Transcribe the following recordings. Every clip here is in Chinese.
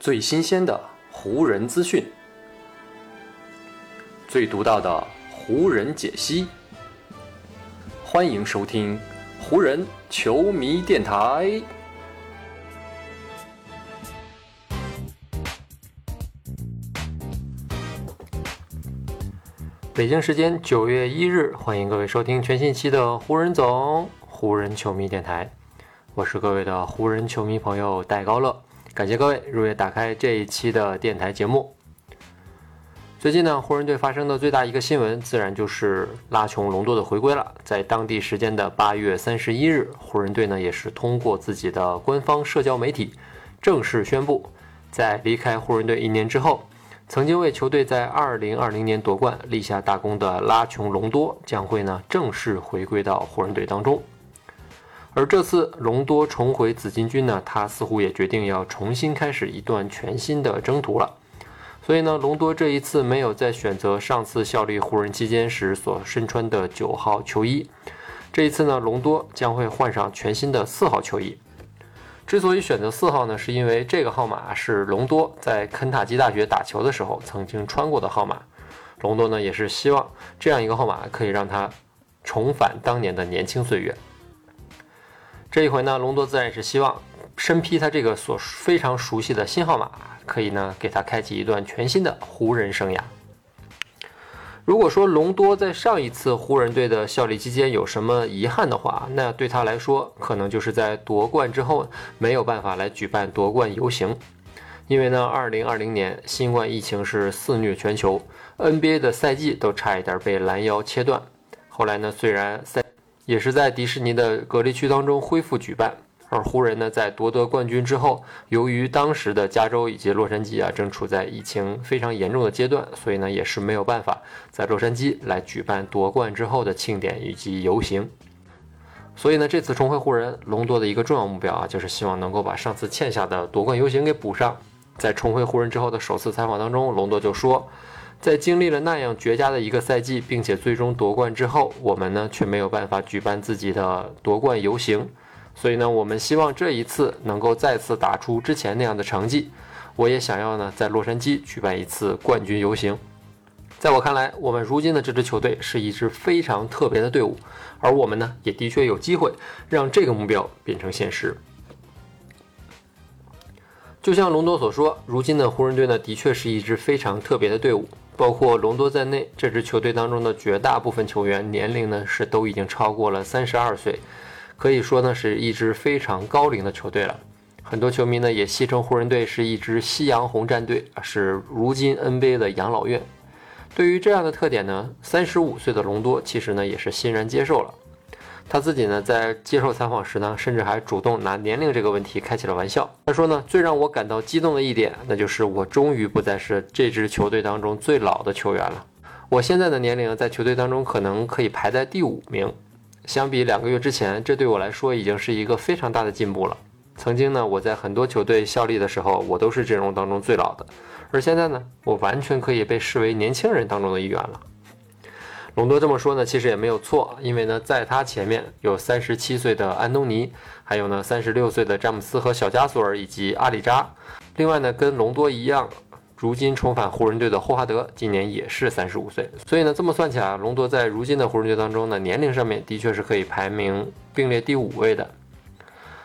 最新鲜的湖人资讯，最独到的湖人解析。欢迎收听湖人球迷电台。北京时间九月一日，欢迎各位收听全信期的湖人总湖人球迷电台。我是各位的湖人球迷朋友戴高乐，感谢各位如约打开这一期的电台节目。最近呢，湖人队发生的最大一个新闻，自然就是拉琼隆多的回归了。在当地时间的八月三十一日，湖人队呢也是通过自己的官方社交媒体正式宣布，在离开湖人队一年之后。曾经为球队在二零二零年夺冠立下大功的拉琼隆多将会呢正式回归到湖人队当中，而这次隆多重回紫金军呢，他似乎也决定要重新开始一段全新的征途了。所以呢，隆多这一次没有再选择上次效力湖人期间时所身穿的九号球衣，这一次呢，隆多将会换上全新的四号球衣。之所以选择四号呢，是因为这个号码是隆多在肯塔基大学打球的时候曾经穿过的号码。隆多呢也是希望这样一个号码可以让他重返当年的年轻岁月。这一回呢，隆多自然也是希望身披他这个所非常熟悉的新号码，可以呢给他开启一段全新的湖人生涯。如果说隆多在上一次湖人队的效力期间有什么遗憾的话，那对他来说，可能就是在夺冠之后没有办法来举办夺冠游行，因为呢，二零二零年新冠疫情是肆虐全球，NBA 的赛季都差一点被拦腰切断。后来呢，虽然赛也是在迪士尼的隔离区当中恢复举办。而湖人呢，在夺得冠军之后，由于当时的加州以及洛杉矶啊，正处在疫情非常严重的阶段，所以呢，也是没有办法在洛杉矶来举办夺冠之后的庆典以及游行。所以呢，这次重回湖人，隆多的一个重要目标啊，就是希望能够把上次欠下的夺冠游行给补上。在重回湖人之后的首次采访当中，隆多就说，在经历了那样绝佳的一个赛季，并且最终夺冠之后，我们呢却没有办法举办自己的夺冠游行。所以呢，我们希望这一次能够再次打出之前那样的成绩。我也想要呢，在洛杉矶举办一次冠军游行。在我看来，我们如今的这支球队是一支非常特别的队伍，而我们呢，也的确有机会让这个目标变成现实。就像隆多所说，如今的湖人队呢，的确是一支非常特别的队伍，包括隆多在内，这支球队当中的绝大部分球员年龄呢，是都已经超过了三十二岁。可以说呢，是一支非常高龄的球队了。很多球迷呢也戏称湖人队是一支夕阳红战队，是如今 NBA 的养老院。对于这样的特点呢，三十五岁的隆多其实呢也是欣然接受了。他自己呢在接受采访时呢，甚至还主动拿年龄这个问题开起了玩笑。他说呢，最让我感到激动的一点，那就是我终于不再是这支球队当中最老的球员了。我现在的年龄在球队当中可能可以排在第五名。相比两个月之前，这对我来说已经是一个非常大的进步了。曾经呢，我在很多球队效力的时候，我都是阵容当中最老的，而现在呢，我完全可以被视为年轻人当中的一员了。隆多这么说呢，其实也没有错，因为呢，在他前面有三十七岁的安东尼，还有呢三十六岁的詹姆斯和小加索尔以及阿里扎。另外呢，跟隆多一样。如今重返湖人队的霍华德今年也是三十五岁，所以呢，这么算起来，隆多在如今的湖人队当中呢，年龄上面的确是可以排名并列第五位的。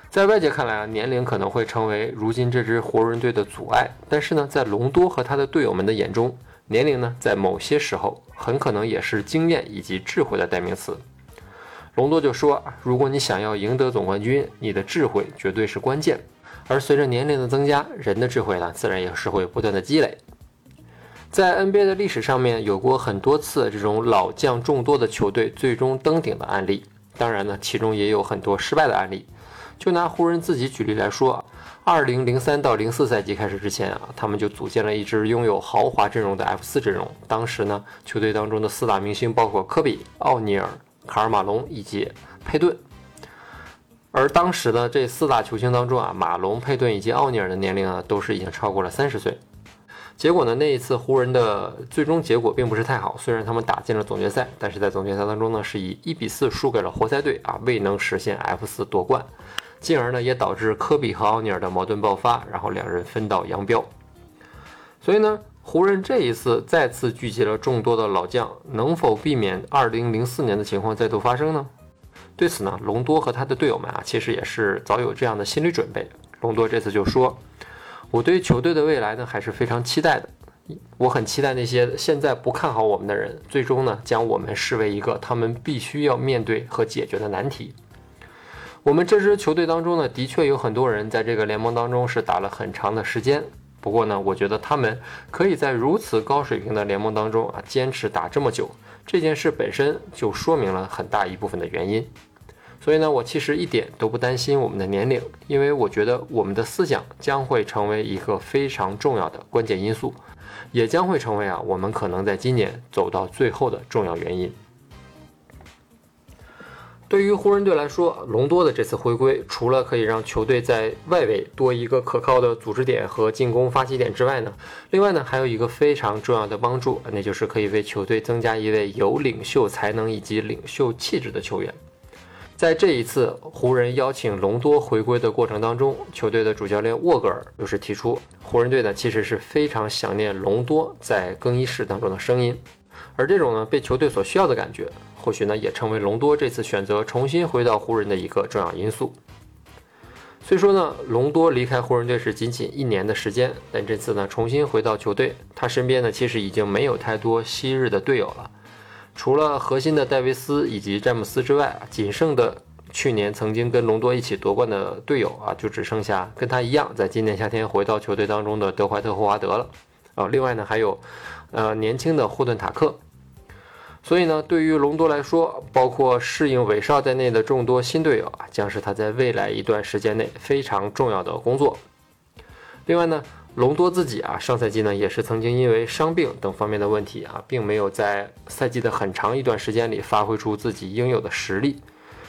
在外界看来啊，年龄可能会成为如今这支湖人队的阻碍，但是呢，在隆多和他的队友们的眼中，年龄呢，在某些时候很可能也是经验以及智慧的代名词。隆多就说：“如果你想要赢得总冠军，你的智慧绝对是关键。”而随着年龄的增加，人的智慧呢，自然也是会不断的积累。在 NBA 的历史上面，有过很多次这种老将众多的球队最终登顶的案例。当然呢，其中也有很多失败的案例。就拿湖人自己举例来说，二零零三到零四赛季开始之前啊，他们就组建了一支拥有豪华阵容的 F 四阵容。当时呢，球队当中的四大明星包括科比、奥尼尔、卡尔马龙以及佩顿。而当时呢这四大球星当中啊，马龙、佩顿以及奥尼尔的年龄啊，都是已经超过了三十岁。结果呢，那一次湖人的最终结果并不是太好，虽然他们打进了总决赛，但是在总决赛当中呢，是以一比四输给了活塞队啊，未能实现 F 四夺冠。进而呢也导致科比和奥尼尔的矛盾爆发，然后两人分道扬镳。所以呢，湖人这一次再次聚集了众多的老将，能否避免2004年的情况再度发生呢？对此呢，隆多和他的队友们啊，其实也是早有这样的心理准备。隆多这次就说：“我对球队的未来呢，还是非常期待的。我很期待那些现在不看好我们的人，最终呢，将我们视为一个他们必须要面对和解决的难题。我们这支球队当中呢，的确有很多人在这个联盟当中是打了很长的时间。不过呢，我觉得他们可以在如此高水平的联盟当中啊，坚持打这么久。”这件事本身就说明了很大一部分的原因，所以呢，我其实一点都不担心我们的年龄，因为我觉得我们的思想将会成为一个非常重要的关键因素，也将会成为啊我们可能在今年走到最后的重要原因。对于湖人队来说，隆多的这次回归，除了可以让球队在外围多一个可靠的组织点和进攻发起点之外呢，另外呢还有一个非常重要的帮助，那就是可以为球队增加一位有领袖才能以及领袖气质的球员。在这一次湖人邀请隆多回归的过程当中，球队的主教练沃格尔就是提出，湖人队呢其实是非常想念隆多在更衣室当中的声音。而这种呢被球队所需要的感觉，或许呢也成为隆多这次选择重新回到湖人的一个重要因素。虽说呢隆多离开湖人队是仅仅一年的时间，但这次呢重新回到球队，他身边呢其实已经没有太多昔日的队友了。除了核心的戴维斯以及詹姆斯之外，仅剩的去年曾经跟隆多一起夺冠的队友啊，就只剩下跟他一样在今年夏天回到球队当中的德怀特霍华德了。啊，另外呢还有。呃，年轻的霍顿塔克，所以呢，对于隆多来说，包括适应韦少在内的众多新队友啊，将是他在未来一段时间内非常重要的工作。另外呢，隆多自己啊，上赛季呢也是曾经因为伤病等方面的问题啊，并没有在赛季的很长一段时间里发挥出自己应有的实力。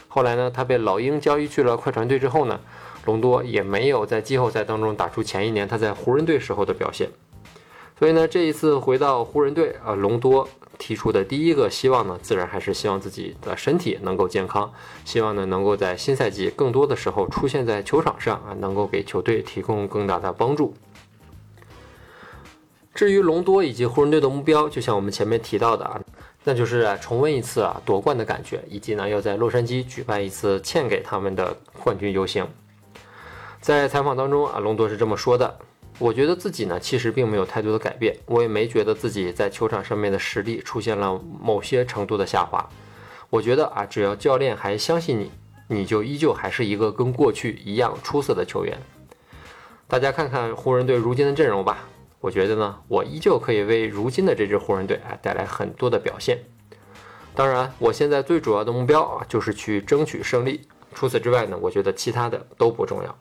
后来呢，他被老鹰交易去了快船队之后呢，隆多也没有在季后赛当中打出前一年他在湖人队时候的表现。所以呢，这一次回到湖人队啊，隆多提出的第一个希望呢，自然还是希望自己的身体能够健康，希望呢能够在新赛季更多的时候出现在球场上啊，能够给球队提供更大的帮助。至于隆多以及湖人队的目标，就像我们前面提到的啊，那就是重温一次啊夺冠的感觉，以及呢要在洛杉矶举办一次欠给他们的冠军游行。在采访当中啊，隆多是这么说的。我觉得自己呢，其实并没有太多的改变，我也没觉得自己在球场上面的实力出现了某些程度的下滑。我觉得啊，只要教练还相信你，你就依旧还是一个跟过去一样出色的球员。大家看看湖人队如今的阵容吧，我觉得呢，我依旧可以为如今的这支湖人队啊带来很多的表现。当然，我现在最主要的目标啊，就是去争取胜利。除此之外呢，我觉得其他的都不重要。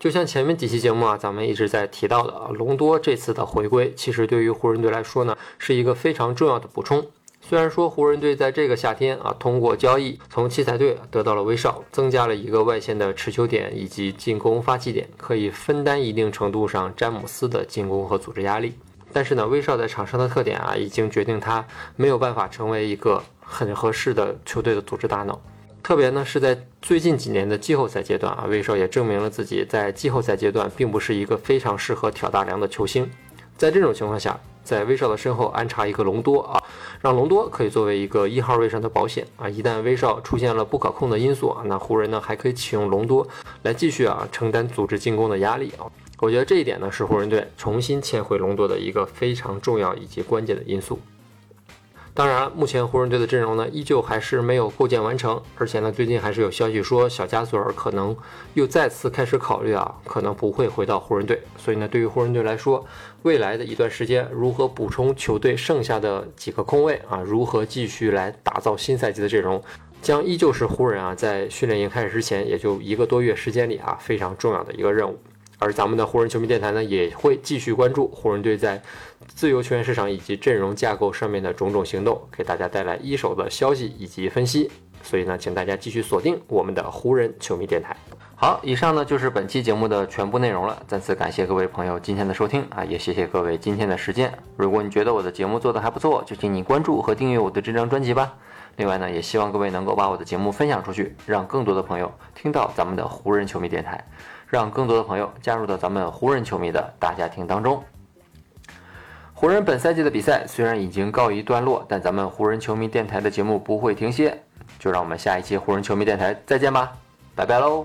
就像前面几期节目啊，咱们一直在提到的啊，隆多这次的回归，其实对于湖人队来说呢，是一个非常重要的补充。虽然说湖人队在这个夏天啊，通过交易从奇才队得到了威少，增加了一个外线的持球点以及进攻发起点，可以分担一定程度上詹姆斯的进攻和组织压力。但是呢，威少在场上的特点啊，已经决定他没有办法成为一个很合适的球队的组织大脑。特别呢是在最近几年的季后赛阶段啊，威少也证明了自己在季后赛阶段并不是一个非常适合挑大梁的球星。在这种情况下，在威少的身后安插一个隆多啊，让隆多可以作为一个一号位上的保险啊。一旦威少出现了不可控的因素啊，那湖人呢还可以启用隆多来继续啊承担组织进攻的压力啊。我觉得这一点呢是湖人队重新签回隆多的一个非常重要以及关键的因素。当然，目前湖人队的阵容呢，依旧还是没有构建完成，而且呢，最近还是有消息说小加索尔可能又再次开始考虑啊，可能不会回到湖人队。所以呢，对于湖人队来说，未来的一段时间，如何补充球队剩下的几个空位啊，如何继续来打造新赛季的阵容，将依旧是湖人啊在训练营开始之前，也就一个多月时间里啊非常重要的一个任务。而咱们的湖人球迷电台呢，也会继续关注湖人队在自由球员市场以及阵容架构上面的种种行动，给大家带来一手的消息以及分析。所以呢，请大家继续锁定我们的湖人球迷电台。好，以上呢就是本期节目的全部内容了。再次感谢各位朋友今天的收听啊，也谢谢各位今天的时间。如果你觉得我的节目做得还不错，就请你关注和订阅我的这张专辑吧。另外呢，也希望各位能够把我的节目分享出去，让更多的朋友听到咱们的湖人球迷电台，让更多的朋友加入到咱们湖人球迷的大家庭当中。湖人本赛季的比赛虽然已经告一段落，但咱们湖人球迷电台的节目不会停歇，就让我们下一期湖人球迷电台再见吧，拜拜喽。